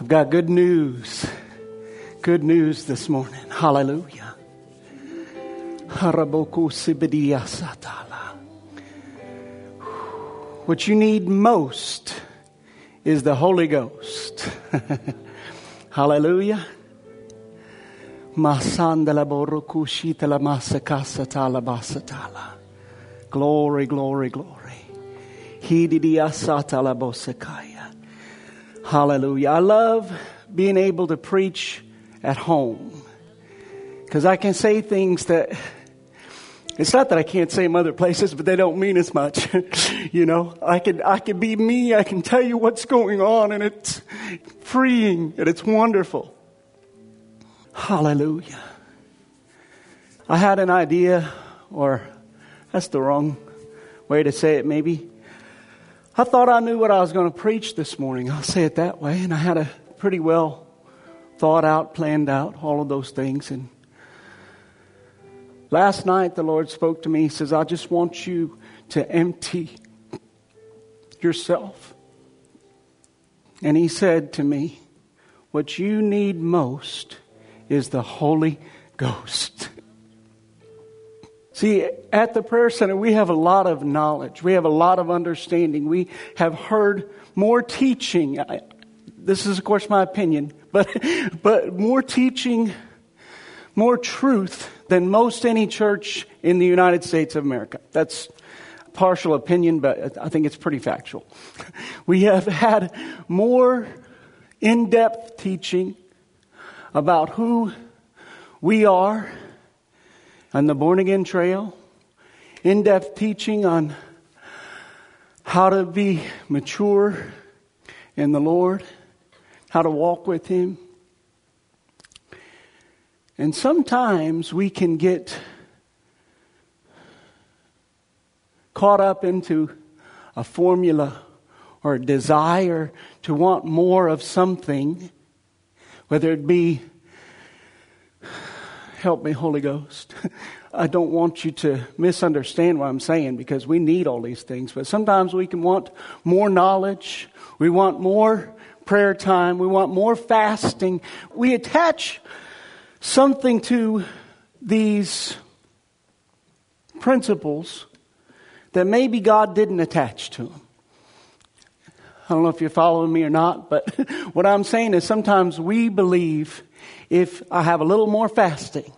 I've got good news. Good news this morning. Hallelujah. What you need most is the Holy Ghost. Hallelujah. Glory, glory, glory. Hallelujah. I love being able to preach at home because I can say things that it's not that I can't say them other places, but they don't mean as much. you know, I can, I can be me. I can tell you what's going on and it's freeing and it's wonderful. Hallelujah. I had an idea, or that's the wrong way to say it, maybe. I thought I knew what I was going to preach this morning. I'll say it that way. And I had a pretty well thought out, planned out, all of those things. And last night the Lord spoke to me. He says, I just want you to empty yourself. And He said to me, What you need most is the Holy Ghost. See, at the prayer center, we have a lot of knowledge. We have a lot of understanding. We have heard more teaching. This is, of course, my opinion, but, but more teaching, more truth than most any church in the United States of America. That's partial opinion, but I think it's pretty factual. We have had more in depth teaching about who we are on the born again trail, in depth teaching on how to be mature in the Lord, how to walk with Him. And sometimes we can get caught up into a formula or a desire to want more of something, whether it be, help me, Holy Ghost. I don't want you to misunderstand what I'm saying because we need all these things, but sometimes we can want more knowledge. We want more prayer time. We want more fasting. We attach something to these principles that maybe God didn't attach to them. I don't know if you're following me or not, but what I'm saying is sometimes we believe if I have a little more fasting,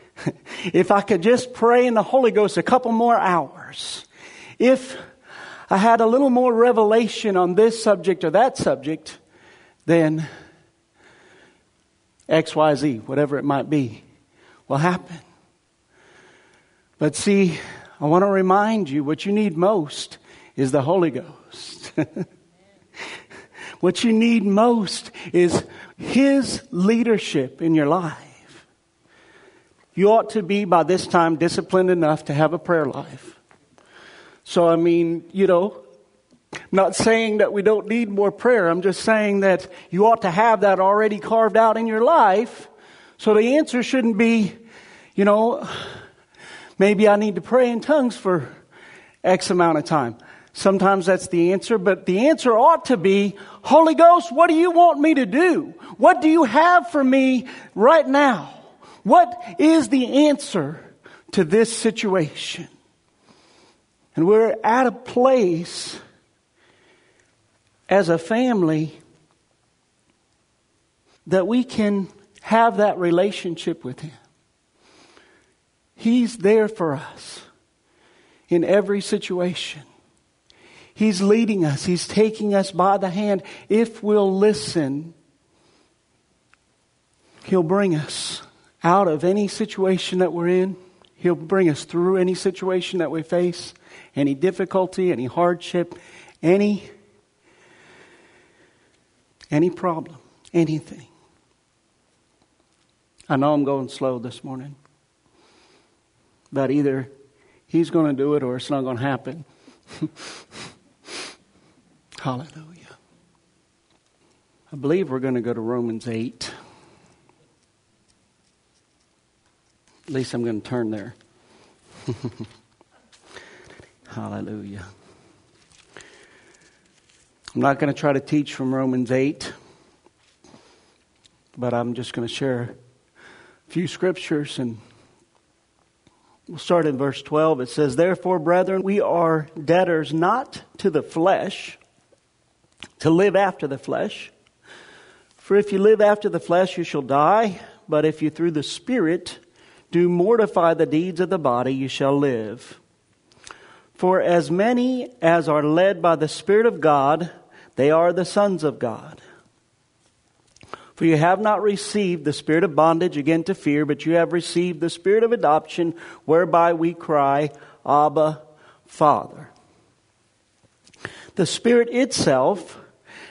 if I could just pray in the Holy Ghost a couple more hours, if I had a little more revelation on this subject or that subject, then XYZ, whatever it might be, will happen. But see, I want to remind you what you need most is the Holy Ghost. what you need most is His leadership in your life. You ought to be by this time disciplined enough to have a prayer life. So, I mean, you know, not saying that we don't need more prayer. I'm just saying that you ought to have that already carved out in your life. So the answer shouldn't be, you know, Maybe I need to pray in tongues for X amount of time. Sometimes that's the answer, but the answer ought to be, Holy Ghost, what do you want me to do? What do you have for me right now? What is the answer to this situation? And we're at a place as a family that we can have that relationship with Him. He's there for us in every situation. He's leading us. He's taking us by the hand. If we'll listen, He'll bring us out of any situation that we're in. He'll bring us through any situation that we face, any difficulty, any hardship, any any problem, anything. I know I'm going slow this morning But either he's going to do it or it's not going to happen. Hallelujah. I believe we're going to go to Romans 8. At least I'm going to turn there. Hallelujah. I'm not going to try to teach from Romans 8. but I'm just going to share a few scriptures and we'll start in verse 12. It says, Therefore, brethren, we are debtors not to the flesh to live after the flesh. For if you live after the flesh, you shall die. But if you through the Spirit do mortify the deeds of the body, you shall live. For as many as are led by the Spirit of God, they are the sons of God. For you have not received the spirit of bondage again to fear, but you have received the spirit of adoption, whereby we cry, Abba, Father. The Spirit itself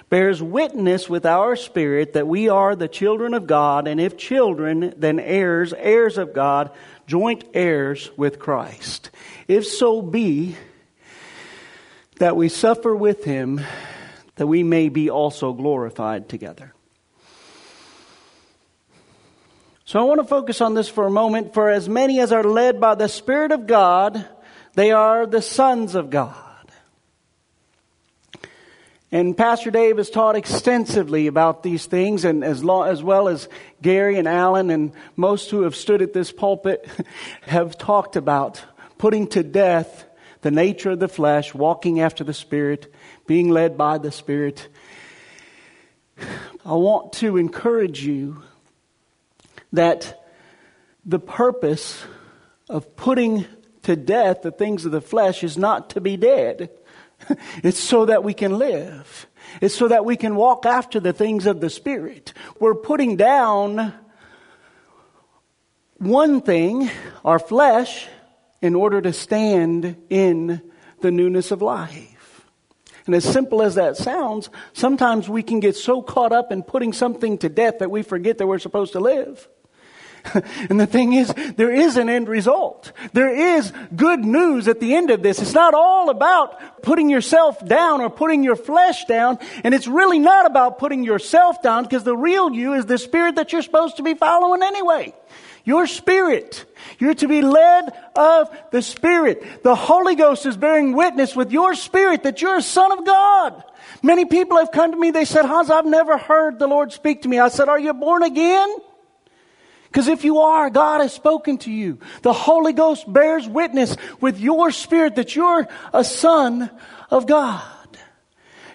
bears witness with our spirit that we are the children of God, and if children, then heirs, heirs of God, joint heirs with Christ. If so be that we suffer with him, that we may be also glorified together. So I want to focus on this for a moment. For as many as are led by the Spirit of God, they are the sons of God. And Pastor Dave has taught extensively about these things, and as, as well as Gary and Alan and most who have stood at this pulpit have talked about putting to death the nature of the flesh, walking after the Spirit, being led by the Spirit. I want to encourage you that the purpose of putting to death the things of the flesh is not to be dead. It's so that we can live. It's so that we can walk after the things of the Spirit. We're putting down one thing, our flesh, in order to stand in the newness of life. And as simple as that sounds, sometimes we can get so caught up in putting something to death that we forget that we're supposed to live. and the thing is, there is an end result. There is good news at the end of this. It's not all about putting yourself down or putting your flesh down. And it's really not about putting yourself down because the real you is the spirit that you're supposed to be following anyway. Your spirit. You're to be led of the spirit. The Holy Ghost is bearing witness with your spirit that you're a son of God. Many people have come to me, they said, Hans, I've never heard the Lord speak to me. I said, are you born again? Because if you are, God has spoken to you. The Holy Ghost bears witness with your spirit that you're a son of God.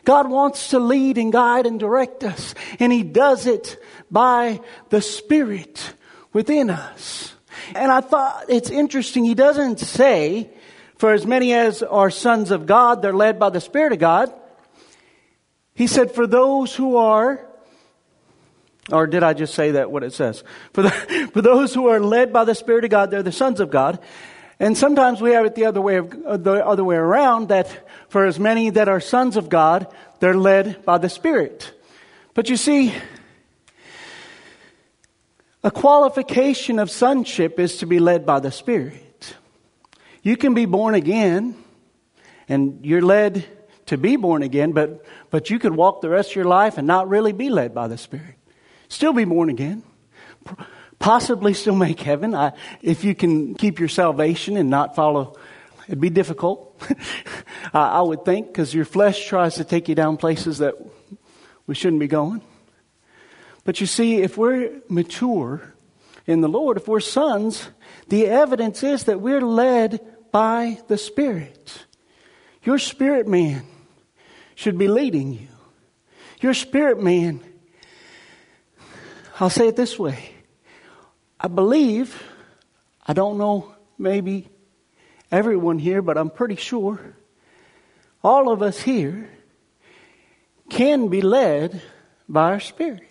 God wants to lead and guide and direct us, and He does it by the Spirit within us. And I thought it's interesting, He doesn't say, for as many as are sons of God, they're led by the Spirit of God. He said, for those who are or did I just say that what it says? For, the, for those who are led by the Spirit of God, they're the sons of God. And sometimes we have it the other way of, uh, the other way around that for as many that are sons of God, they're led by the Spirit. But you see, a qualification of sonship is to be led by the Spirit. You can be born again and you're led to be born again, but, but you could walk the rest of your life and not really be led by the Spirit still be born again, possibly still make heaven I, if you can keep your salvation and not follow. It'd be difficult, I would think, because your flesh tries to take you down places that we shouldn't be going. But you see, if we're mature in the Lord, if we're sons, the evidence is that we're led by the Spirit. Your spirit man should be leading you. Your spirit man I'll say it this way I believe, I don't know maybe everyone here, but I'm pretty sure all of us here can be led by our Spirit.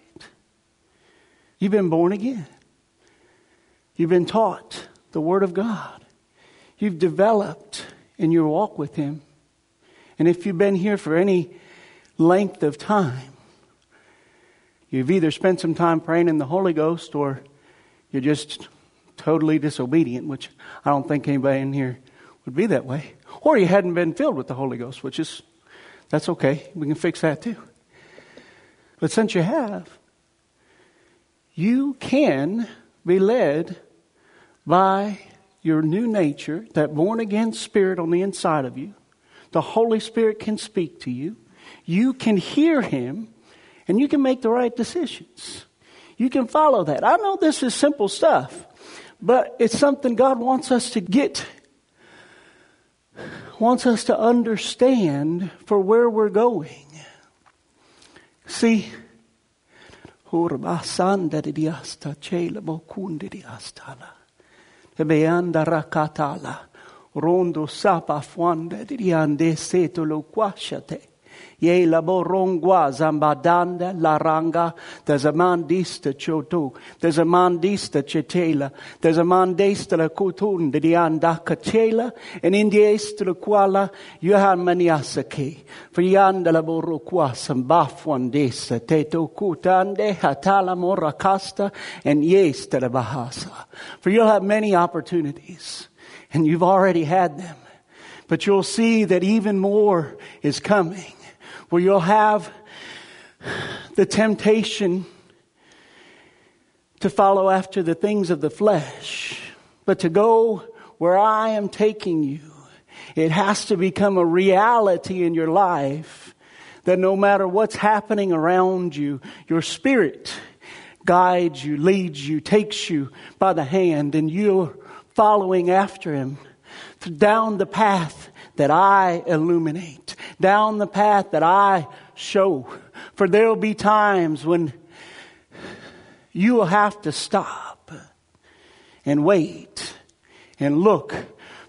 You've been born again. You've been taught the Word of God. You've developed in your walk with Him. And if you've been here for any length of time, You've either spent some time praying in the Holy Ghost or you're just totally disobedient, which I don't think anybody in here would be that way. Or you hadn't been filled with the Holy Ghost, which is, that's okay. We can fix that too. But since you have, you can be led by your new nature, that born again spirit on the inside of you. The Holy Spirit can speak to you. You can hear Him and you can make the right decisions. You can follow that. I know this is simple stuff, but it's something God wants us to get, wants us to understand for where we're going. See. Rondo sapa fuanda diande seto lo quashate. Ye la borongwa zambadanda la ranga. There's a mandista choto. There's a mandista chetela. There's a mandista la kutun de dianda kachela. And in the est la kuala yuhan maniasake. For yanda la boro kwa sambafwan desa. Teto kutande hatala morakasta. And yes to bahasa. For you'll have many opportunities. And you've already had them. But you'll see that even more is coming where you'll have the temptation to follow after the things of the flesh, but to go where I am taking you. It has to become a reality in your life that no matter what's happening around you, your spirit guides you, leads you, takes you by the hand, and you're following after him down the path that I illuminate, down the path that I show. For there'll be times when you will have to stop and wait and look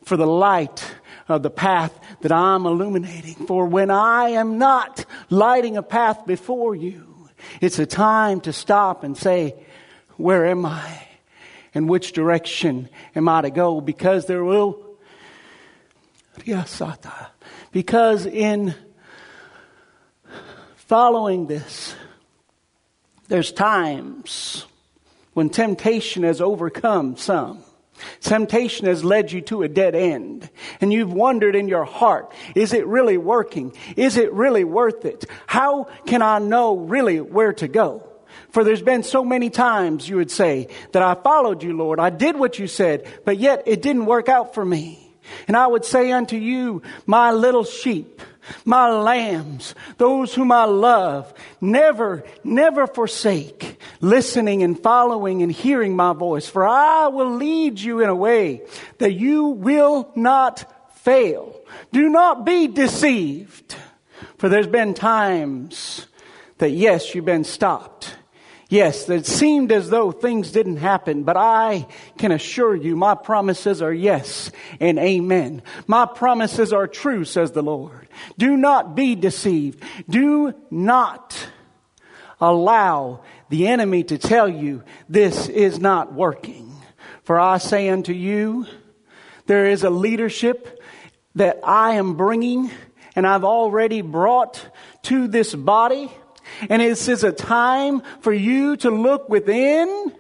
for the light of the path that I'm illuminating. For when I am not lighting a path before you, it's a time to stop and say, Where am I? And which direction am I to go? Because there will because in following this, there's times when temptation has overcome some. Temptation has led you to a dead end. And you've wondered in your heart, is it really working? Is it really worth it? How can I know really where to go? For there's been so many times you would say that I followed you, Lord. I did what you said, but yet it didn't work out for me. And I would say unto you, my little sheep, my lambs, those whom I love, never, never forsake listening and following and hearing my voice, for I will lead you in a way that you will not fail. Do not be deceived. For there's been times that yes, you've been stopped. Yes, it seemed as though things didn't happen, but I can assure you my promises are yes and amen. My promises are true, says the Lord. Do not be deceived. Do not allow the enemy to tell you this is not working. For I say unto you, there is a leadership that I am bringing and I've already brought to this body and this is a time for you to look within.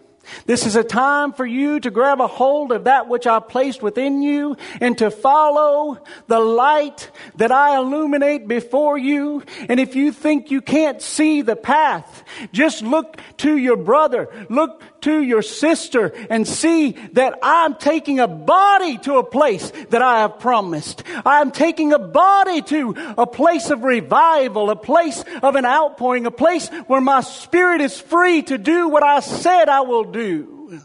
This is a time for you to grab a hold of that which I placed within you and to follow the light that I illuminate before you. And if you think you can't see the path, just look to your brother, look to your sister and see that I'm taking a body to a place that I have promised. I'm taking a body to a place of revival, a place of an outpouring, a place where my spirit is free to do what I said I will do.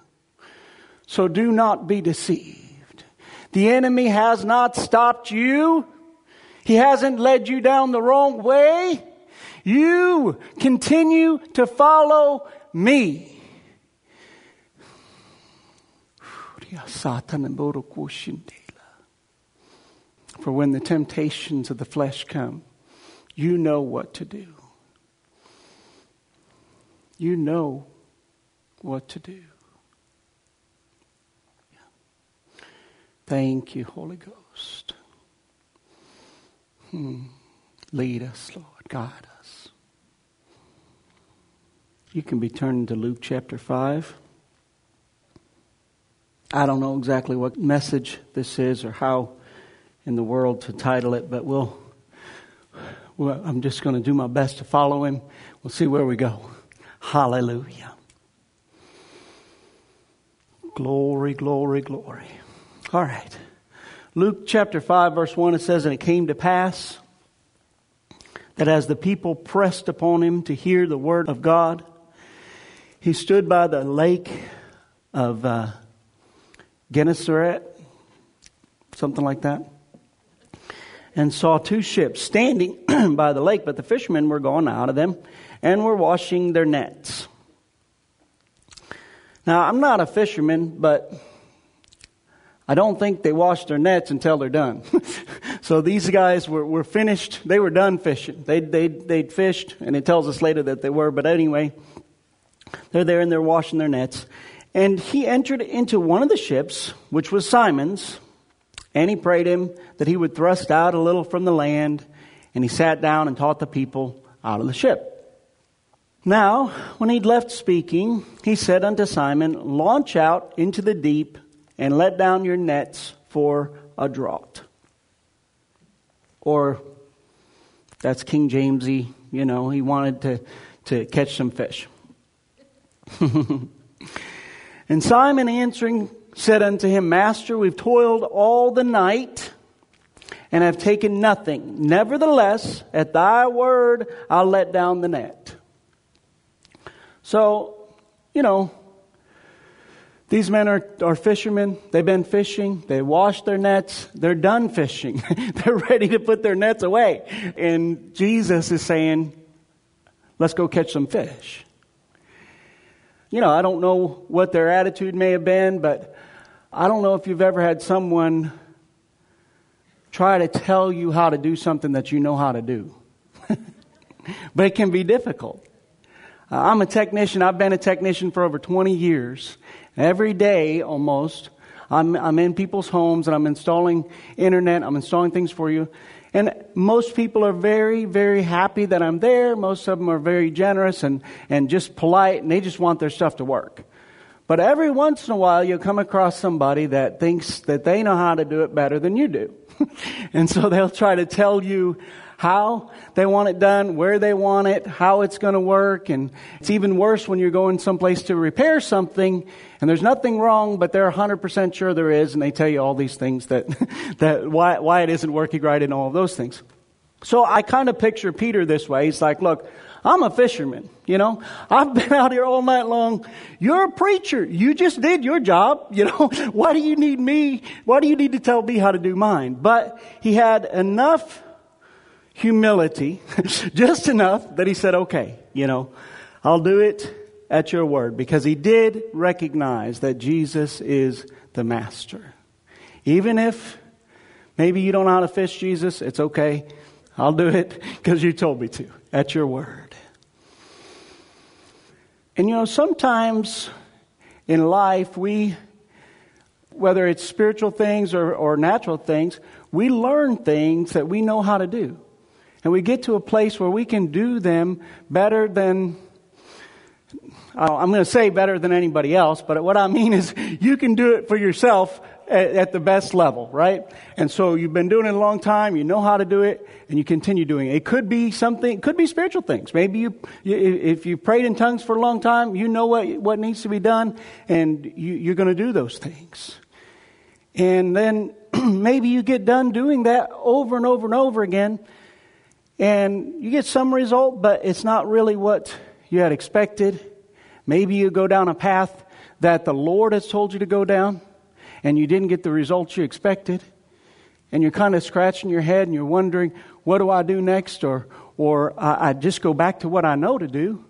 So do not be deceived. The enemy has not stopped you. He hasn't led you down the wrong way. You continue to follow me. For when the temptations of the flesh come, you know what to do. You know what to do. Thank you, Holy Ghost. Hmm. Lead us, Lord. Guide us. You can be turned to Luke chapter 5. I don't know exactly what message this is or how in the world to title it, but we'll, well, I'm just going to do my best to follow him. We'll see where we go. Hallelujah. Glory, glory, glory. All right. Luke chapter 5, verse 1, it says, And it came to pass that as the people pressed upon him to hear the word of God, he stood by the lake of uh, Gennesaret, something like that, and saw two ships standing by the lake, but the fishermen were gone out of them and were washing their nets. Now, I'm not a fisherman, but I don't think they wash their nets until they're done. so these guys were, were finished. They were done fishing. They, they, they'd fished, and it tells us later that they were. But anyway, they're there and they're washing their nets. And he entered into one of the ships, which was Simon's, and he prayed him that he would thrust out a little from the land. And he sat down and taught the people out of the ship. Now, when he'd left speaking, he said unto Simon, Launch out into the deep and let down your nets for a draught. Or that's King Jamesy, you know, he wanted to, to catch some fish. and Simon answering said unto him, Master, we've toiled all the night and have taken nothing. Nevertheless, at thy word, I'll let down the net. So, you know, these men are, are fishermen. They've been fishing. They washed their nets. They're done fishing. They're ready to put their nets away. And Jesus is saying, let's go catch some fish. You know, I don't know what their attitude may have been, but I don't know if you've ever had someone try to tell you how to do something that you know how to do. but it can be difficult. Uh, I'm a technician. I've been a technician for over 20 years. Every day, almost, I'm, I'm in people's homes and I'm installing internet. I'm installing things for you. And most people are very, very happy that I'm there. Most of them are very generous and, and just polite and they just want their stuff to work. But every once in a while, you'll come across somebody that thinks that they know how to do it better than you do. and so they'll try to tell you how they want it done, where they want it, how it's going to work. And it's even worse when you're going someplace to repair something and there's nothing wrong, but they're 100% sure there is. And they tell you all these things that, that why, why it isn't working right and all of those things. So I kind of picture Peter this way. He's like, look, I'm a fisherman, you know. I've been out here all night long. You're a preacher. You just did your job, you know. Why do you need me? Why do you need to tell me how to do mine? But he had enough humility, just enough that he said, okay, you know, I'll do it at your word because he did recognize that Jesus is the master. Even if maybe you don't know how to fish Jesus, it's okay. I'll do it because you told me to at your word. And you know, sometimes in life we, whether it's spiritual things or, or natural things, we learn things that we know how to do. And we get to a place where we can do them better than, oh, I'm going to say better than anybody else, but what I mean is you can do it for yourself at, the best level, right? And so you've been doing it a long time, you know how to do it, and you continue doing it. It could be something, it could be spiritual things. Maybe you, if you prayed in tongues for a long time, you know what, what needs to be done, and you, you're going to do those things. And then maybe you get done doing that over and over and over again, and you get some result, but it's not really what you had expected. Maybe you go down a path that the Lord has told you to go down, and you didn't get the results you expected. And you're kind of scratching your head and you're wondering, what do I do next? Or, or I, I just go back to what I know to do.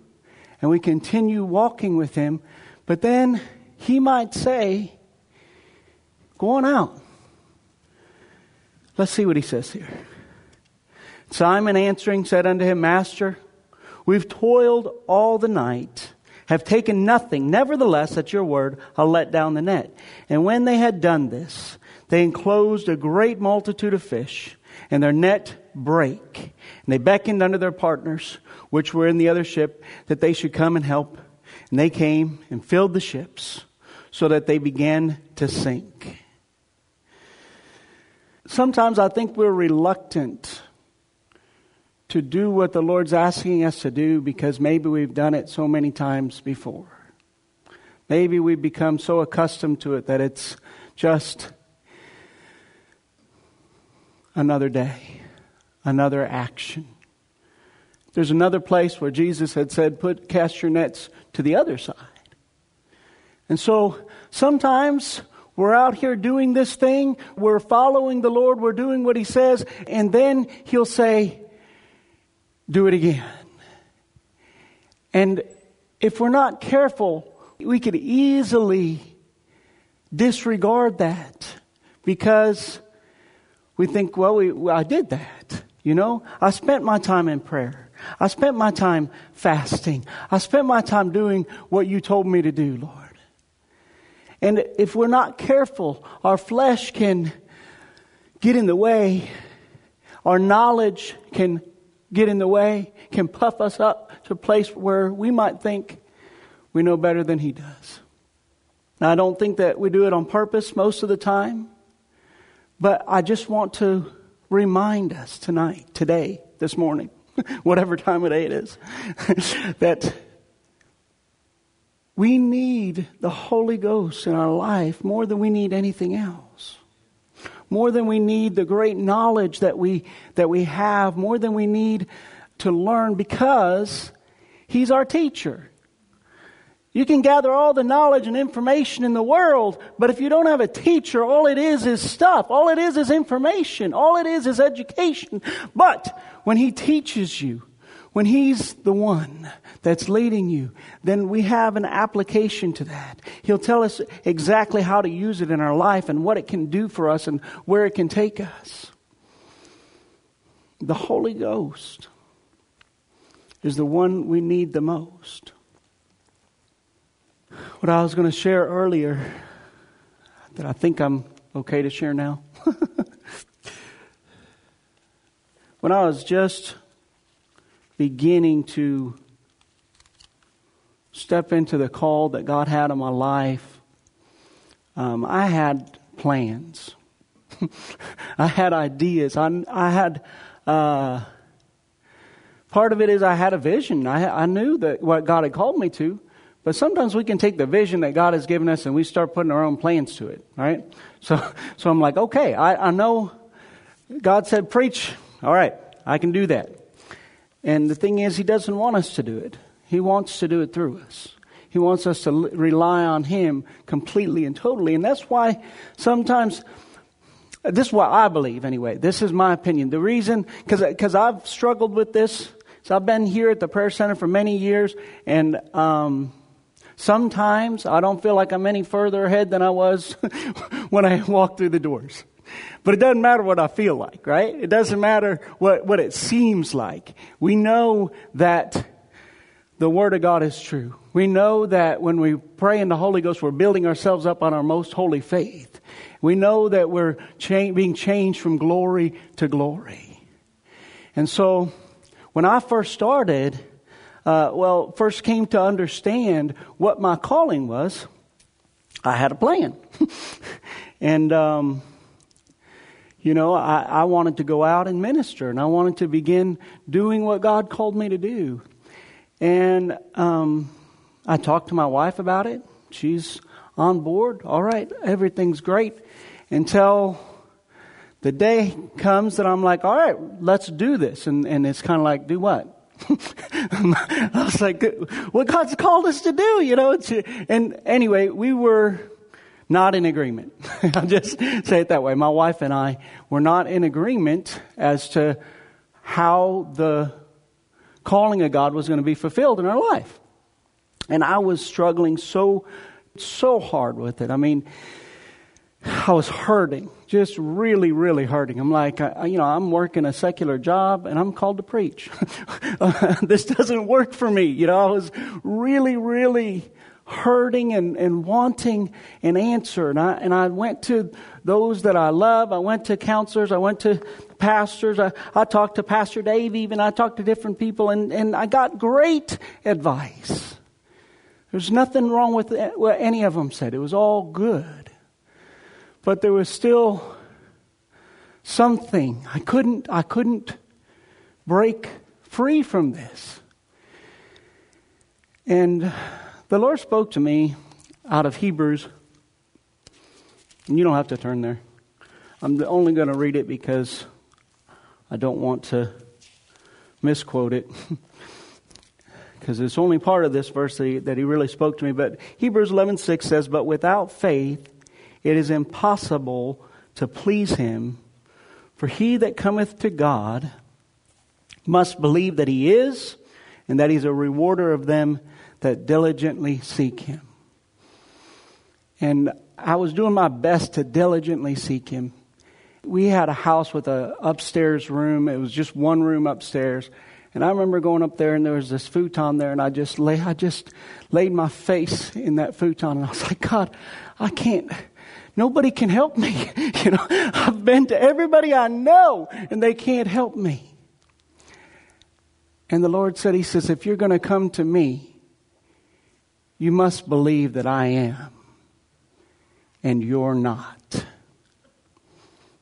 And we continue walking with Him. But then He might say, go on out. Let's see what He says here. Simon answering said unto him, Master, we've toiled all the night, have taken nothing. Nevertheless, at your word, I'll let down the net. And when they had done this, they enclosed a great multitude of fish, and their net brake. And they beckoned unto their partners, which were in the other ship, that they should come and help. And they came and filled the ships, so that they began to sink. Sometimes I think we're reluctant to do what the Lord's asking us to do because maybe we've done it so many times before. Maybe we've become so accustomed to it that it's just another day, another action. There's another place where Jesus had said, put, cast your nets to the other side. And so sometimes we're out here doing this thing, we're following the Lord, we're doing what He says, and then He'll say, do it again. And if we're not careful, we could easily disregard that because we think, well, we, well, I did that. You know, I spent my time in prayer. I spent my time fasting. I spent my time doing what you told me to do, Lord. And if we're not careful, our flesh can get in the way. Our knowledge can get in the way, can puff us up to a place where we might think we know better than He does. Now, I don't think that we do it on purpose most of the time, but I just want to remind us tonight, today, this morning, whatever time of day it is, that we need the Holy Ghost in our life more than we need anything else. More than we need the great knowledge that we, that we have, more than we need to learn because He's our teacher. You can gather all the knowledge and information in the world, but if you don't have a teacher, all it is is stuff. All it is is information. All it is is education. But when He teaches you, when He's the one that's leading you, then we have an application to that. He'll tell us exactly how to use it in our life and what it can do for us and where it can take us. The Holy Ghost is the one we need the most. What I was going to share earlier that I think I'm okay to share now. when I was just beginning to step into the call that God had on my life, um, I had plans. I had ideas. I, I had. Uh, part of it is I had a vision. I, I knew that what God had called me to. But sometimes we can take the vision that God has given us and we start putting our own plans to it, right? So, so I'm like, okay, I, I know God said preach. All right, I can do that. And the thing is, He doesn't want us to do it. He wants to do it through us. He wants us to rely on Him completely and totally. And that's why sometimes, this is what I believe anyway. This is my opinion. The reason, because I've struggled with this. So I've been here at the prayer center for many years, and um, sometimes I don't feel like I'm any further ahead than I was when I walked through the doors. But it doesn't matter what I feel like, right? It doesn't matter what, what it seems like. We know that the Word of God is true. We know that when we pray in the Holy Ghost, we're building ourselves up on our most holy faith. We know that we're cha- being changed from glory to glory. And so, when I first started, uh, well, first came to understand what my calling was, I had a plan. and, um, you know, I, I wanted to go out and minister, and I wanted to begin doing what God called me to do. And um, I talked to my wife about it. She's on board. All right, everything's great. Until the day comes that I'm like, all right, let's do this. And, and it's kind of like, do what? I was like, what God's called us to do, you know? And anyway, we were not in agreement. I'll just say it that way. My wife and I were not in agreement as to how the calling of God was going to be fulfilled in our life. And I was struggling so, so hard with it. I mean, I was hurting, just really, really hurting. I'm like, I, you know, I'm working a secular job and I'm called to preach. this doesn't work for me. You know, I was really, really hurting and, and wanting an answer. And I, and I went to those that I love. I went to counselors. I went to pastors. I, I talked to Pastor Dave even. I talked to different people and, and I got great advice. There's nothing wrong with what any of them said. It was all good. But there was still something. I couldn't, I couldn't break free from this. And the Lord spoke to me out of Hebrews. And you don't have to turn there. I'm only going to read it because I don't want to misquote it. because it's only part of this verse that he, that he really spoke to me. But Hebrews 11:6 says, "But without faith it is impossible to please him, for he that cometh to God must believe that he is, and that he's a rewarder of them that diligently seek him." And I was doing my best to diligently seek him. We had a house with a upstairs room. It was just one room upstairs. And I remember going up there and there was this futon there and I just lay, I just laid my face in that futon and I was like, God, I can't, nobody can help me. You know, I've been to everybody I know and they can't help me. And the Lord said, He says, if you're going to come to me, you must believe that I am and you're not.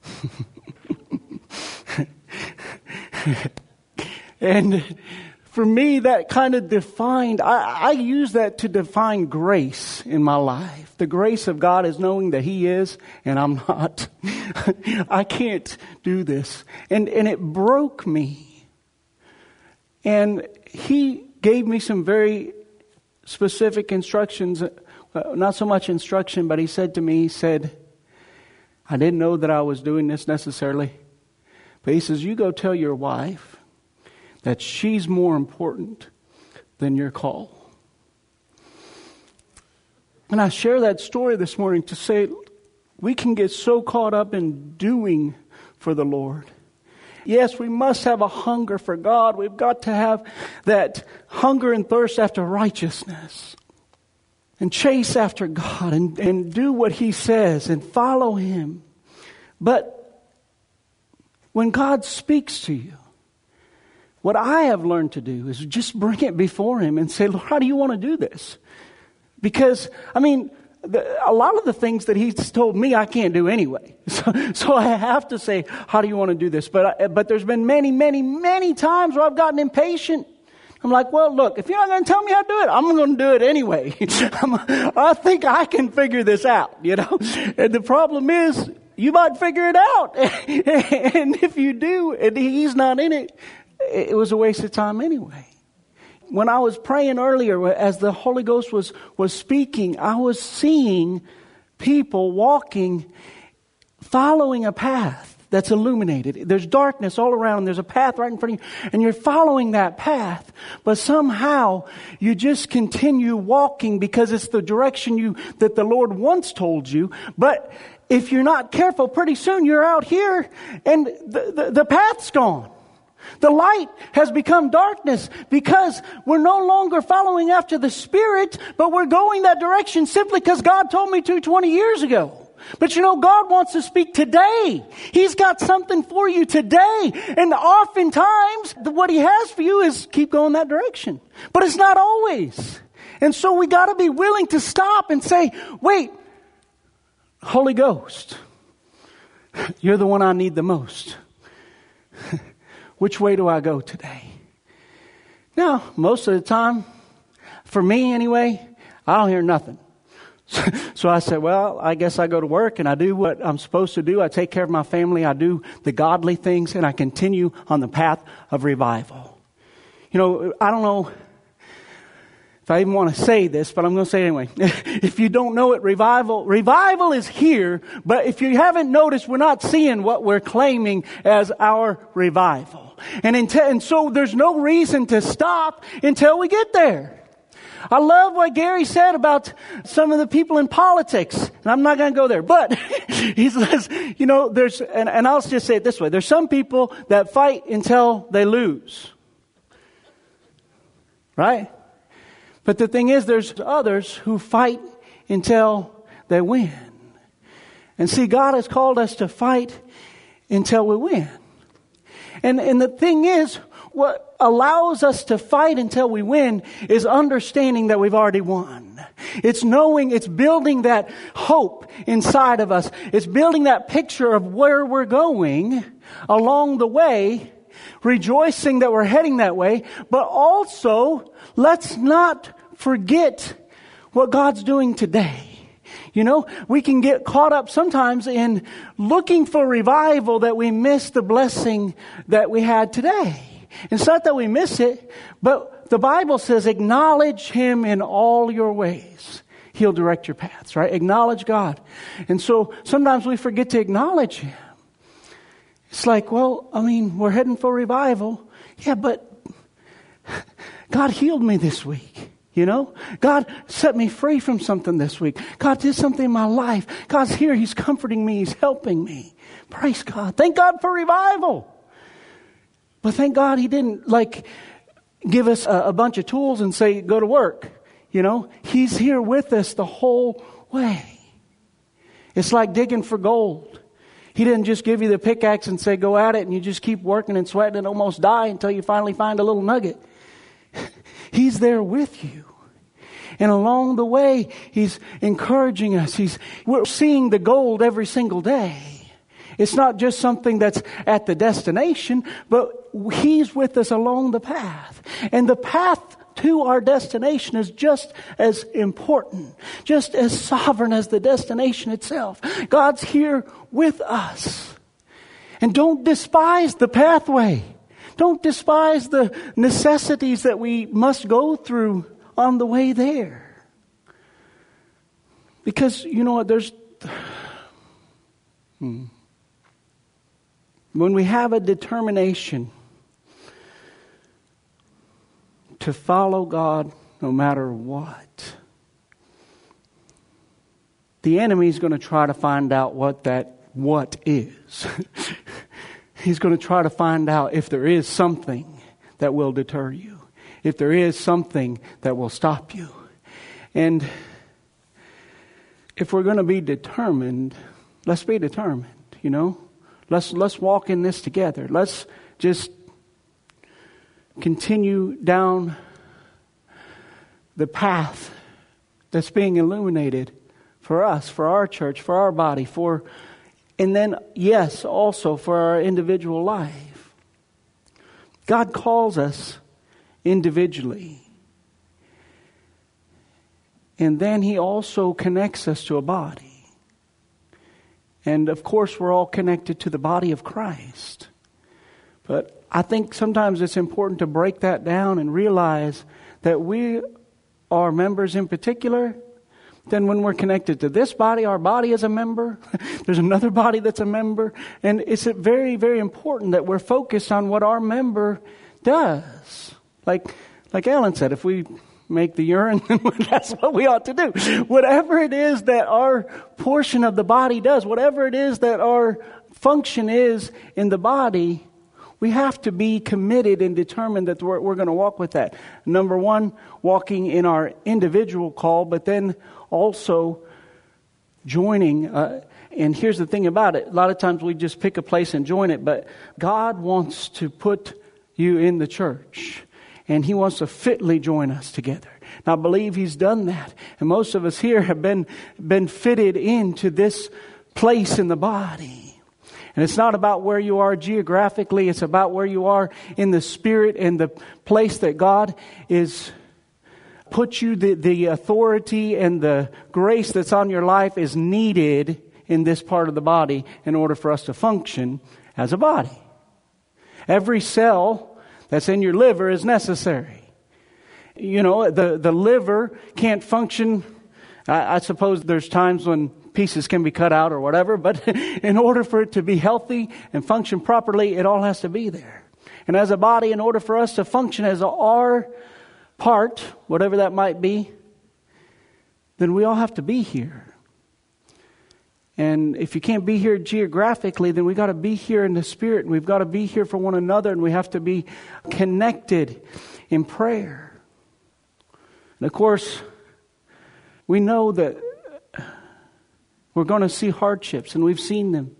and for me, that kind of defined, I, I, use that to define grace in my life. The grace of God is knowing that He is and I'm not. I can't do this. And, and it broke me. And He gave me some very specific instructions uh, not so much instruction, but he said to me, he said, I didn't know that I was doing this necessarily. But he says, You go tell your wife that she's more important than your call. And I share that story this morning to say we can get so caught up in doing for the Lord. Yes, we must have a hunger for God. We've got to have that hunger and thirst after righteousness and chase after God and, and do what He says and follow Him. But when God speaks to you, what I have learned to do is just bring it before Him and say, Lord, how do you want to do this? Because, I mean, a lot of the things that He's told me I can't do anyway. So, so I have to say, how do you want to do this? But, I, but there's been many, many, many times where I've gotten impatient I'm like, well, look, if you're not going to tell me how to do it, I'm going to do it anyway. I think I can figure this out, you know? And the problem is, you might figure it out. and if you do, and he's not in it, it was a waste of time anyway. When I was praying earlier, as the Holy Ghost was, was speaking, I was seeing people walking, following a path that's illuminated. There's darkness all around there's a path right in front of you and you're following that path, but somehow you just continue walking because it's the direction you, that the Lord once told you, but if you're not careful, pretty soon you're out here and the, the, the path's gone. The light has become darkness because we're no longer following after the Spirit, but we're going that direction simply because God told me to 20 years ago. But you know, God wants to speak today. He's got something for you today. And oftentimes, what He has for you is keep going that direction. But it's not always. And so we gotta be willing to stop and say, wait, Holy Ghost, you're the one I need the most. Which way do I go today? Now, most of the time, for me anyway, I don't hear nothing. So I said, well, I guess I go to work and I do what I'm supposed to do. I take care of my family. I do the godly things and I continue on the path of revival. You know, I don't know if I even want to say this, but I'm going to say anyway. if you don't know it, revival, revival is here, but if you haven't noticed, we're not seeing what we're claiming as our revival. And, and so there's no reason to stop until we get there. I love what Gary said about some of the people in politics. And I'm not going to go there, but he says, you know, there's, and, and I'll just say it this way. There's some people that fight until they lose. Right? But the thing is, there's others who fight until they win. And see, God has called us to fight until we win. And, and the thing is, what allows us to fight until we win is understanding that we've already won. It's knowing, it's building that hope inside of us. It's building that picture of where we're going along the way, rejoicing that we're heading that way, but also let's not forget what God's doing today. You know, we can get caught up sometimes in looking for revival that we miss the blessing that we had today. It's not that we miss it, but the Bible says, acknowledge him in all your ways. He'll direct your paths, right? Acknowledge God. And so sometimes we forget to acknowledge him. It's like, well, I mean, we're heading for revival. Yeah, but God healed me this week. You know, God set me free from something this week. God did something in my life. God's here. He's comforting me. He's helping me. Praise God. Thank God for revival. But thank God He didn't like give us a, a bunch of tools and say, go to work. You know, He's here with us the whole way. It's like digging for gold. He didn't just give you the pickaxe and say, go at it, and you just keep working and sweating and almost die until you finally find a little nugget. He's there with you. And along the way, He's encouraging us. He's, we're seeing the gold every single day. It's not just something that's at the destination, but He's with us along the path. And the path to our destination is just as important, just as sovereign as the destination itself. God's here with us. And don't despise the pathway. Don't despise the necessities that we must go through on the way there. Because, you know what, there's. Hmm. When we have a determination to follow God no matter what, the enemy is going to try to find out what that what is. He's going to try to find out if there is something that will deter you, if there is something that will stop you. And if we're going to be determined, let's be determined, you know? Let's, let's walk in this together. Let's just continue down the path that's being illuminated for us, for our church, for our body, for, and then, yes, also for our individual life. God calls us individually. And then He also connects us to a body. And of course, we're all connected to the body of Christ. But I think sometimes it's important to break that down and realize that we are members in particular. Then, when we're connected to this body, our body is a member. There's another body that's a member. And it's very, very important that we're focused on what our member does. Like, like Alan said, if we make the urine, that's what we ought to do. Whatever it is that our portion of the body does, whatever it is that our function is in the body, we have to be committed and determined that we're, we're going to walk with that. Number one, walking in our individual call, but then also joining. Uh, and here's the thing about it a lot of times we just pick a place and join it, but God wants to put you in the church and He wants to fitly join us together. And I believe He's done that. And most of us here have been, been fitted into this place in the body. And it's not about where you are geographically, it's about where you are in the spirit and the place that God is put you the, the authority and the grace that's on your life is needed in this part of the body in order for us to function as a body. Every cell that's in your liver is necessary. You know, the, the liver can't function. I, I suppose there's times when pieces can be cut out or whatever, but in order for it to be healthy and function properly, it all has to be there. And as a body, in order for us to function as our part, whatever that might be, then we all have to be here. And if you can't be here geographically, then we've got to be here in the spirit, and we've got to be here for one another, and we have to be connected in prayer. And of course, we know that we're going to see hardships, and we've seen them.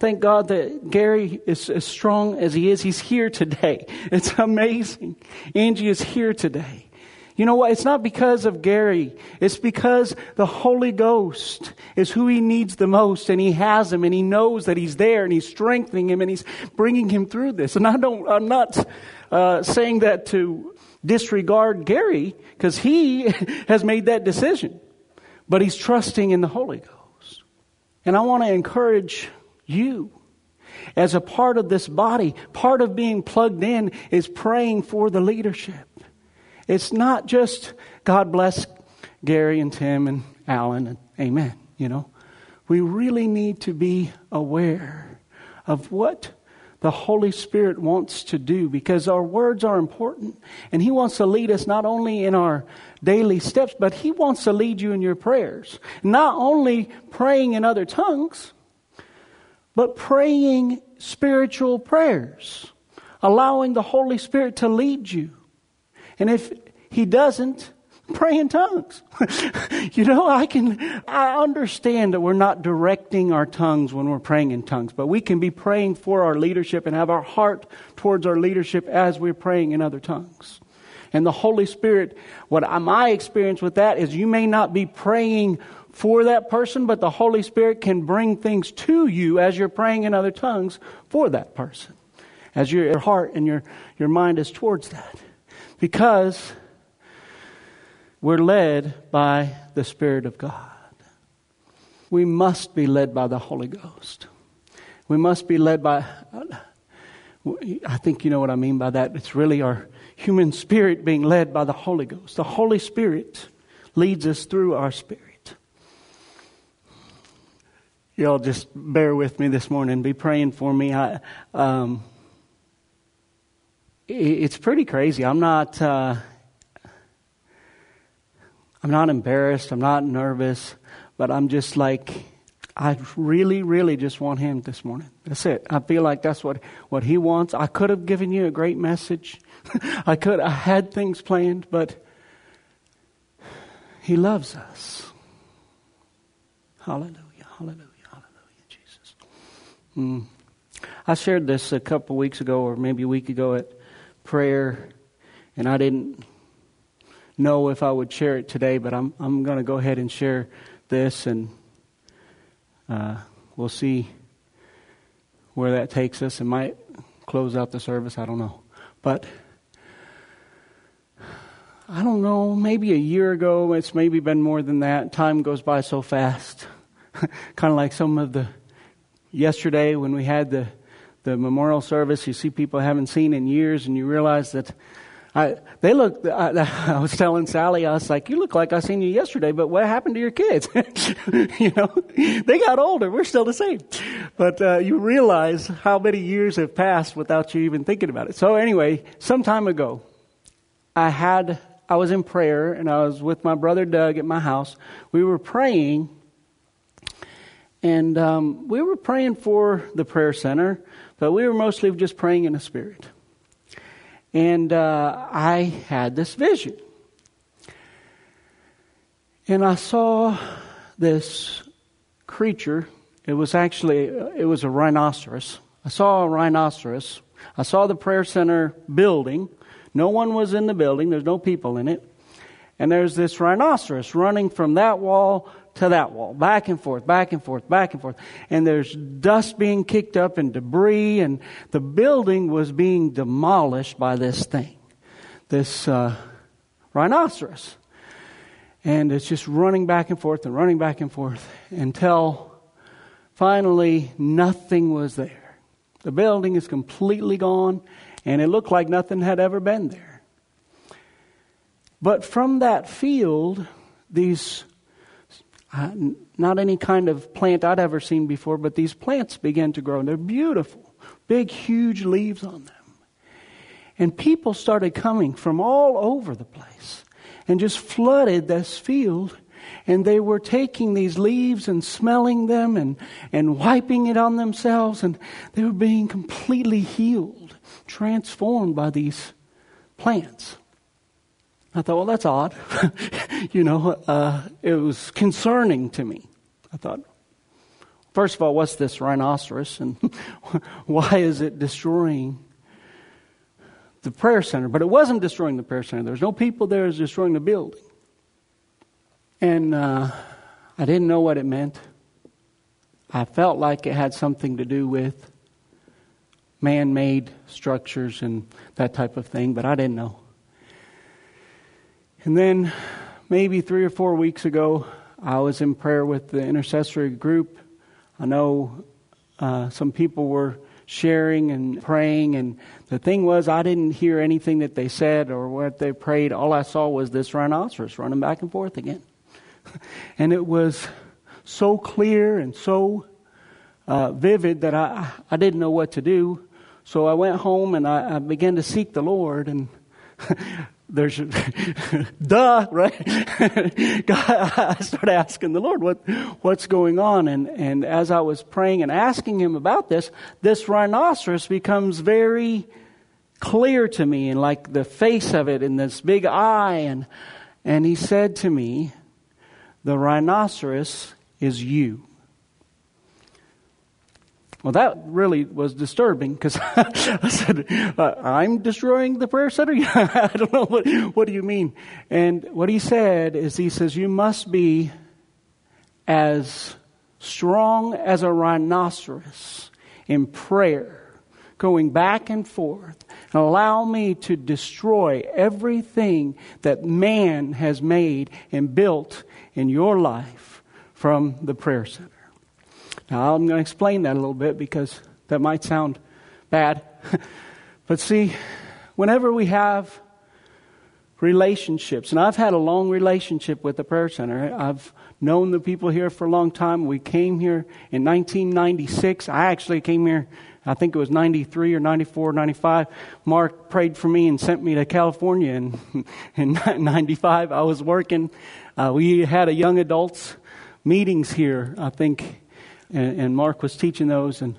Thank God that Gary is as strong as he is. He's here today. It's amazing. Angie is here today. You know what? It's not because of Gary. It's because the Holy Ghost is who he needs the most and he has him and he knows that he's there and he's strengthening him and he's bringing him through this. And I don't, I'm not uh, saying that to disregard Gary because he has made that decision, but he's trusting in the Holy Ghost. And I want to encourage you as a part of this body, part of being plugged in is praying for the leadership It's not just God bless Gary and Tim and Alan and amen, you know. We really need to be aware of what the Holy Spirit wants to do because our words are important. And He wants to lead us not only in our daily steps, but He wants to lead you in your prayers. Not only praying in other tongues, but praying spiritual prayers, allowing the Holy Spirit to lead you. And if He doesn't, pray in tongues. you know, I can, I understand that we're not directing our tongues when we're praying in tongues, but we can be praying for our leadership and have our heart towards our leadership as we're praying in other tongues. And the Holy Spirit, what my experience with that is you may not be praying for that person, but the Holy Spirit can bring things to you as you're praying in other tongues for that person. As your heart and your, your mind is towards that. Because we're led by the Spirit of God. We must be led by the Holy Ghost. We must be led by, I think you know what I mean by that. It's really our human spirit being led by the Holy Ghost. The Holy Spirit leads us through our spirit. Y'all just bear with me this morning. Be praying for me. I, um, it's pretty crazy. I'm not. Uh, I'm not embarrassed. I'm not nervous, but I'm just like, I really, really just want him this morning. That's it. I feel like that's what, what he wants. I could have given you a great message. I could, I had things planned, but he loves us. Hallelujah, hallelujah. Mm. I shared this a couple weeks ago, or maybe a week ago at prayer, and I didn't know if I would share it today, but I'm I'm going to go ahead and share this, and uh, we'll see where that takes us. It might close out the service. I don't know, but I don't know. Maybe a year ago. It's maybe been more than that. Time goes by so fast. kind of like some of the yesterday when we had the the memorial service. You see people haven't seen in years, and you realize that I, they look, I, I, was telling Sally, I was like, you look like I seen you yesterday, but what happened to your kids? you know, they got older. We're still the same. But, uh, you realize how many years have passed without you even thinking about it. So anyway, some time ago, I had, I was in prayer and I was with my brother Doug at my house. We were praying and, um, we were praying for the prayer center, but we were mostly just praying in the spirit. And uh, I had this vision. And I saw this creature. It was actually, it was a rhinoceros. I saw a rhinoceros. I saw the prayer center building. No one was in the building. There's no people in it. And there's this rhinoceros running from that wall to that wall, back and forth, back and forth, back and forth. And there's dust being kicked up and debris, and the building was being demolished by this thing, this uh, rhinoceros. And it's just running back and forth and running back and forth until finally nothing was there. The building is completely gone, and it looked like nothing had ever been there. But from that field, these not any kind of plant I'd ever seen before, but these plants began to grow, and they're beautiful, big, huge leaves on them. And people started coming from all over the place and just flooded this field. And they were taking these leaves and smelling them and, and wiping it on themselves. And they were being completely healed, transformed by these plants. I thought, well, that's odd. you know, uh, it was concerning to me. I thought, first of all, what's this rhinoceros and why is it destroying the prayer center? But it wasn't destroying the prayer center. There was no people there, it was destroying the building. And uh, I didn't know what it meant. I felt like it had something to do with man made structures and that type of thing, but I didn't know. And then maybe three or four weeks ago, I was in prayer with the intercessory group. I know uh, some people were sharing and praying. And the thing was, I didn't hear anything that they said or what they prayed. All I saw was this rhinoceros running back and forth again. and it was so clear and so uh, vivid that I, I didn't know what to do. So I went home and I, I began to seek the Lord. And there's duh right? God, i started asking the lord what what's going on? And and as i was praying and asking him about this this rhinoceros becomes very clear to me and like the face of it and this big eye. And and he said to me the rhinoceros is you well, that really was disturbing because I said, uh, I'm destroying the prayer center? I don't know. What, what do you mean? And what he said is, he says, You must be as strong as a rhinoceros in prayer, going back and forth, and allow me to destroy everything that man has made and built in your life from the prayer center. Now, I'm going to explain that a little bit because that might sound bad. but see, whenever we have relationships, and I've had a long relationship with the prayer center. I've known the people here for a long time. We came here in 1996. I actually came here, I think it was 93 or 94, 95. Mark prayed for me and sent me to California in, in 95. I was working. Uh, we had a young adults meetings here, I think and, and Mark was teaching those. And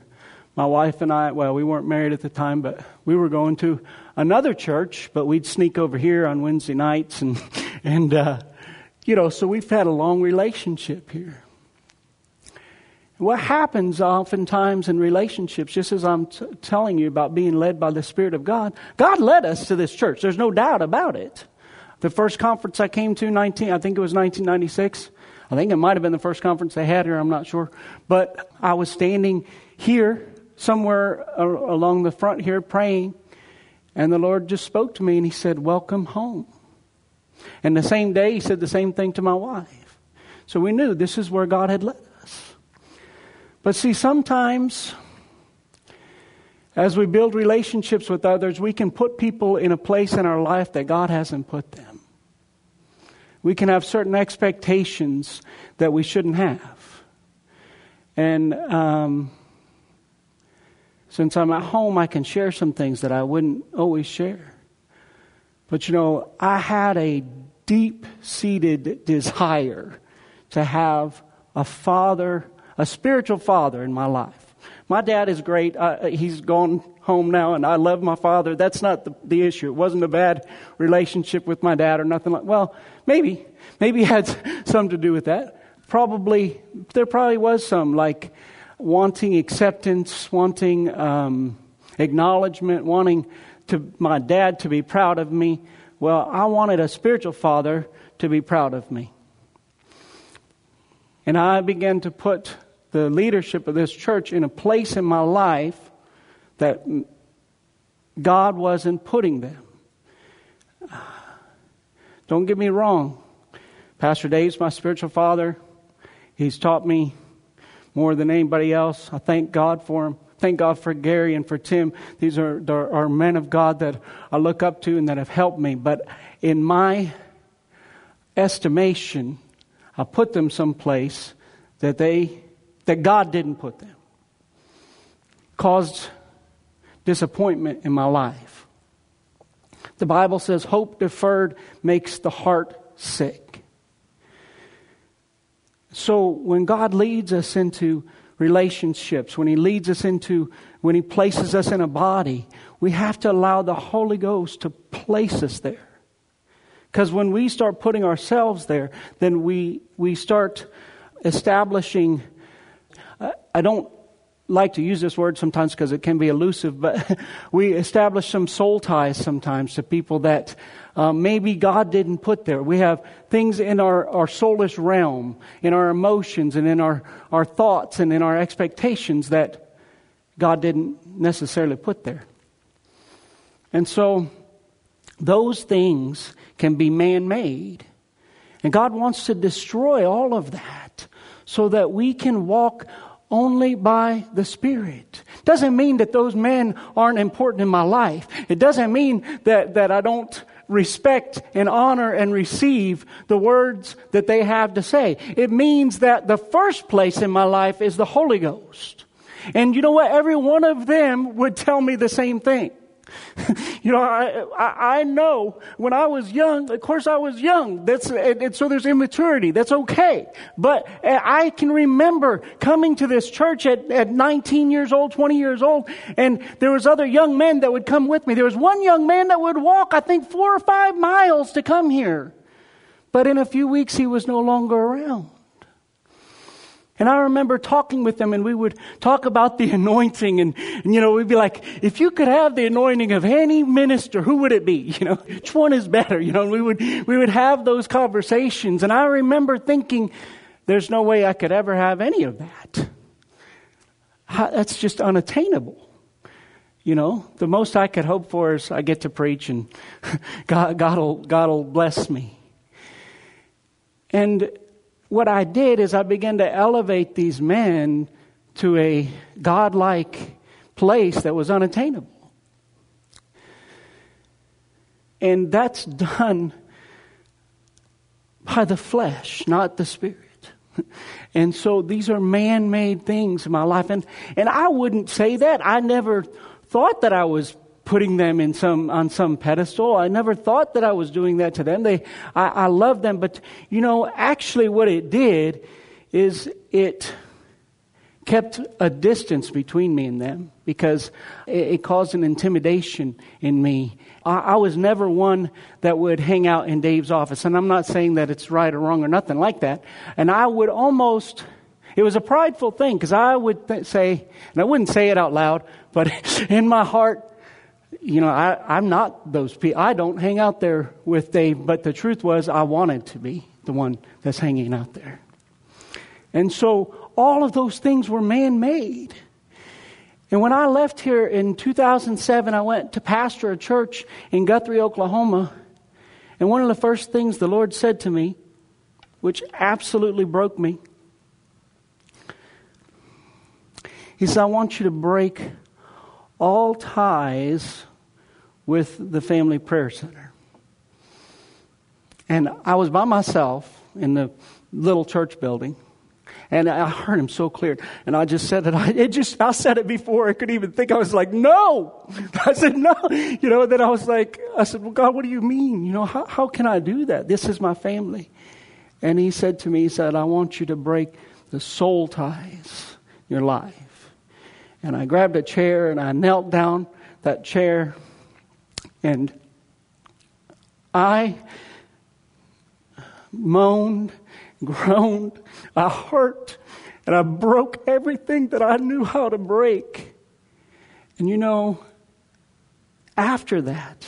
my wife and I, well, we weren't married at the time, but we were going to another church, but we'd sneak over here on Wednesday nights, and and uh, you know, so we've had a long relationship here. What happens oftentimes in relationships, just as I'm t- telling you about being led by the Spirit of God, God led us to this church. There's no doubt about it. The first conference I came to, 19, I think it was 1996, I think it might have been the first conference they had here, I'm not sure. But I was standing here, somewhere along the front here, praying, and the Lord just spoke to me and He said, Welcome home. And the same day, He said the same thing to my wife. So we knew this is where God had led us. But see, sometimes as we build relationships with others, we can put people in a place in our life that God hasn't put them. We can have certain expectations that we shouldn't have. And um, since I'm at home, I can share some things that I wouldn't always share. But you know, I had a deep seated desire to have a father, a spiritual father in my life. My dad is great. He's gone home now, and I love my father. That's not the, the issue. It wasn't a bad relationship with my dad or nothing like. Well, maybe, maybe it had something to do with that. Probably, there probably was some like wanting acceptance, wanting um, acknowledgement, wanting to my dad to be proud of me. Well, I wanted a spiritual father to be proud of me. And I began to put the leadership of this church in a place in my life that God wasn't putting them. Don't get me wrong. Pastor Dave's my spiritual father. He's taught me more than anybody else. I thank God for him. Thank God for Gary and for Tim. These are, are men of God that I look up to and that have helped me. But in my estimation, I put them someplace that they that God didn't put them. Caused disappointment in my life. The Bible says hope deferred makes the heart sick. So when God leads us into relationships, when He leads us into, when He places us in a body, we have to allow the Holy Ghost to place us there. Because when we start putting ourselves there, then we, we start establishing, uh, I don't like to use this word sometimes because it can be elusive, but we establish some soul ties sometimes to people that uh, maybe God didn't put there. We have things in our, our soulish realm, in our emotions, and in our, our thoughts, and in our expectations that God didn't necessarily put there. And so those things can be man made. And God wants to destroy all of that so that we can walk only by the Spirit. Doesn't mean that those men aren't important in my life. It doesn't mean that, that I don't respect and honor and receive the words that they have to say. It means that the first place in my life is the Holy Ghost. And you know what? Every one of them would tell me the same thing. you know, I, I, I, know when I was young, of course I was young. That's, and, and so there's immaturity. That's okay. But uh, I can remember coming to this church at, at 19 years old, 20 years old, and there was other young men that would come with me. There was one young man that would walk, I think, four or five miles to come here. But in a few weeks, he was no longer around. And I remember talking with them and we would talk about the anointing and, and, you know, we'd be like, if you could have the anointing of any minister, who would it be? You know, which one is better? You know, we would, we would have those conversations. And I remember thinking, there's no way I could ever have any of that. That's just unattainable. You know, the most I could hope for is I get to preach and God, God will, God will bless me. And what I did is I began to elevate these men to a godlike place that was unattainable. And that's done by the flesh, not the spirit. And so these are man made things in my life. And, and I wouldn't say that. I never thought that I was putting them in some on some pedestal. I never thought that I was doing that to them. They, I, I love them, but you know, actually, what it did is it kept a distance between me and them because it, it caused an intimidation in me. I, I, was never one that would hang out in Dave's office, and I'm not saying that it's right or wrong or nothing like that. And I would almost. It was a prideful thing because I would th- say, and I wouldn't say it out loud, but in my heart, you know, I, I'm not those people. I don't hang out there with Dave, but the truth was I wanted to be the one that's hanging out there. And so all of those things were man made. And when I left here in 2007, I went to pastor a church in Guthrie, Oklahoma. And one of the first things the Lord said to me, which absolutely broke me, He said, I want you to break all ties with the Family Prayer Center. And I was by myself in the little church building. And I heard him so clear. And I just said it. I, it just, I said it before I could even think. I was like, no. I said, no. You know, then I was like, I said, well, God, what do you mean? You know, how, how can I do that? This is my family. And he said to me, he said, I want you to break the soul ties in your life. And I grabbed a chair and I knelt down that chair and I moaned, groaned, I hurt, and I broke everything that I knew how to break. And you know, after that,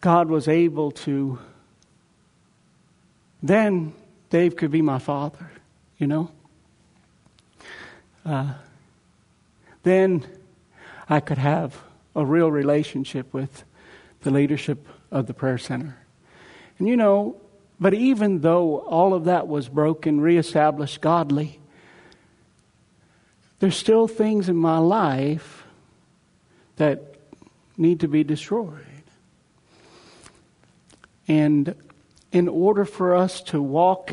God was able to, then Dave could be my father, you know? uh, then I could have a real relationship with the leadership of the prayer center. And you know, but even though all of that was broken, reestablished godly, there's still things in my life that need to be destroyed. And in order for us to walk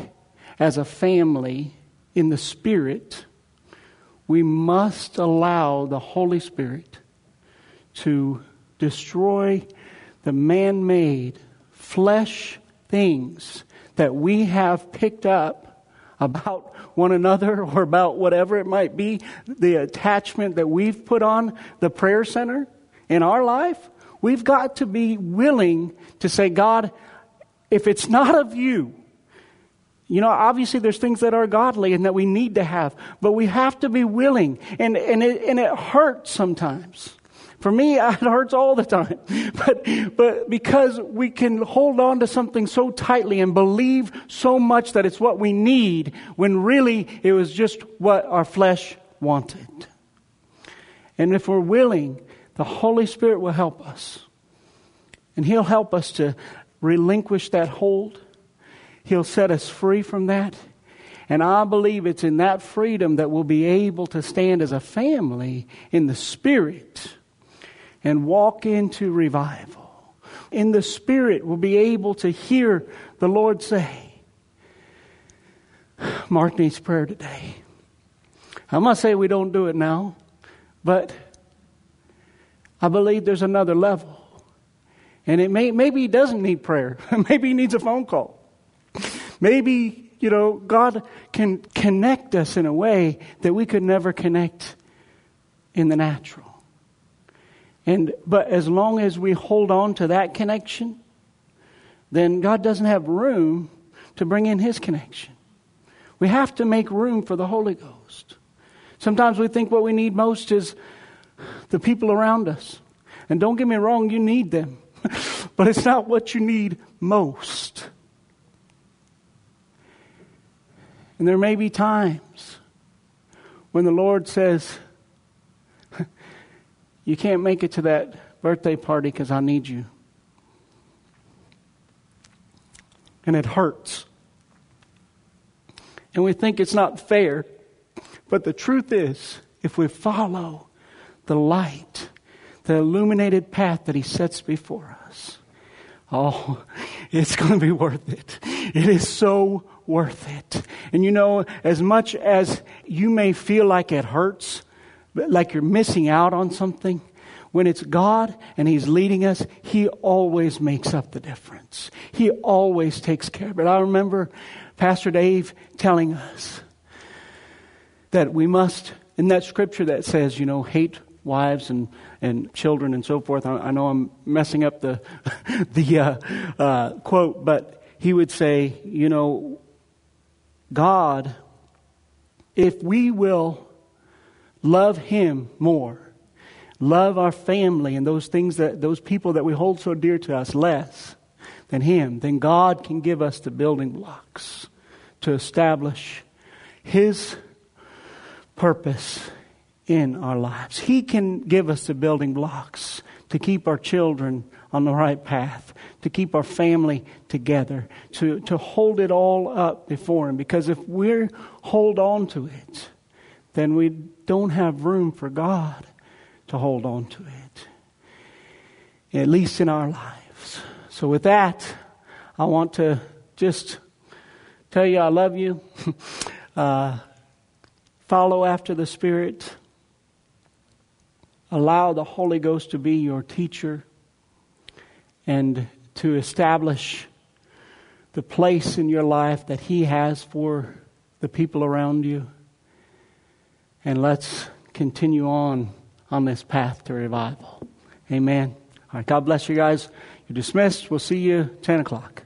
as a family in the Spirit, we must allow the Holy Spirit to destroy the man made flesh things that we have picked up about one another or about whatever it might be, the attachment that we've put on the prayer center in our life. We've got to be willing to say, God, if it's not of you, you know, obviously there's things that are godly and that we need to have, but we have to be willing. And, and, it, and it hurts sometimes. For me, it hurts all the time. But, but because we can hold on to something so tightly and believe so much that it's what we need when really it was just what our flesh wanted. And if we're willing, the Holy Spirit will help us. And He'll help us to relinquish that hold He'll set us free from that. And I believe it's in that freedom that we'll be able to stand as a family in the Spirit and walk into revival. In the Spirit, we'll be able to hear the Lord say, Mark needs prayer today. I'm saying we don't do it now, but I believe there's another level. And it may, maybe he doesn't need prayer. maybe he needs a phone call. Maybe, you know, God can connect us in a way that we could never connect in the natural. And, but as long as we hold on to that connection, then God doesn't have room to bring in his connection. We have to make room for the Holy Ghost. Sometimes we think what we need most is the people around us. And don't get me wrong, you need them. but it's not what you need most. And there may be times when the Lord says, You can't make it to that birthday party because I need you. And it hurts. And we think it's not fair. But the truth is, if we follow the light, the illuminated path that He sets before us, oh, it's going to be worth it. It is so worth it. And you know, as much as you may feel like it hurts, like you're missing out on something, when it's God and He's leading us, He always makes up the difference. He always takes care of it. I remember Pastor Dave telling us that we must, in that scripture that says, you know, hate wives and, and children and so forth. I, I know I'm messing up the, the uh, uh, quote, but he would say, you know, God, if we will love Him more, love our family and those things that, those people that we hold so dear to us less than Him, then God can give us the building blocks to establish His purpose in our lives. He can give us the building blocks to keep our children on the right path, to keep our family together, to, to hold it all up before Him. Because if we hold on to it, then we don't have room for God to hold on to it, at least in our lives. So, with that, I want to just tell you I love you. uh, follow after the Spirit. Allow the Holy Ghost to be your teacher and to establish the place in your life that He has for the people around you. And let's continue on on this path to revival. Amen. All right. God bless you guys. You're dismissed. We'll see you 10 o'clock.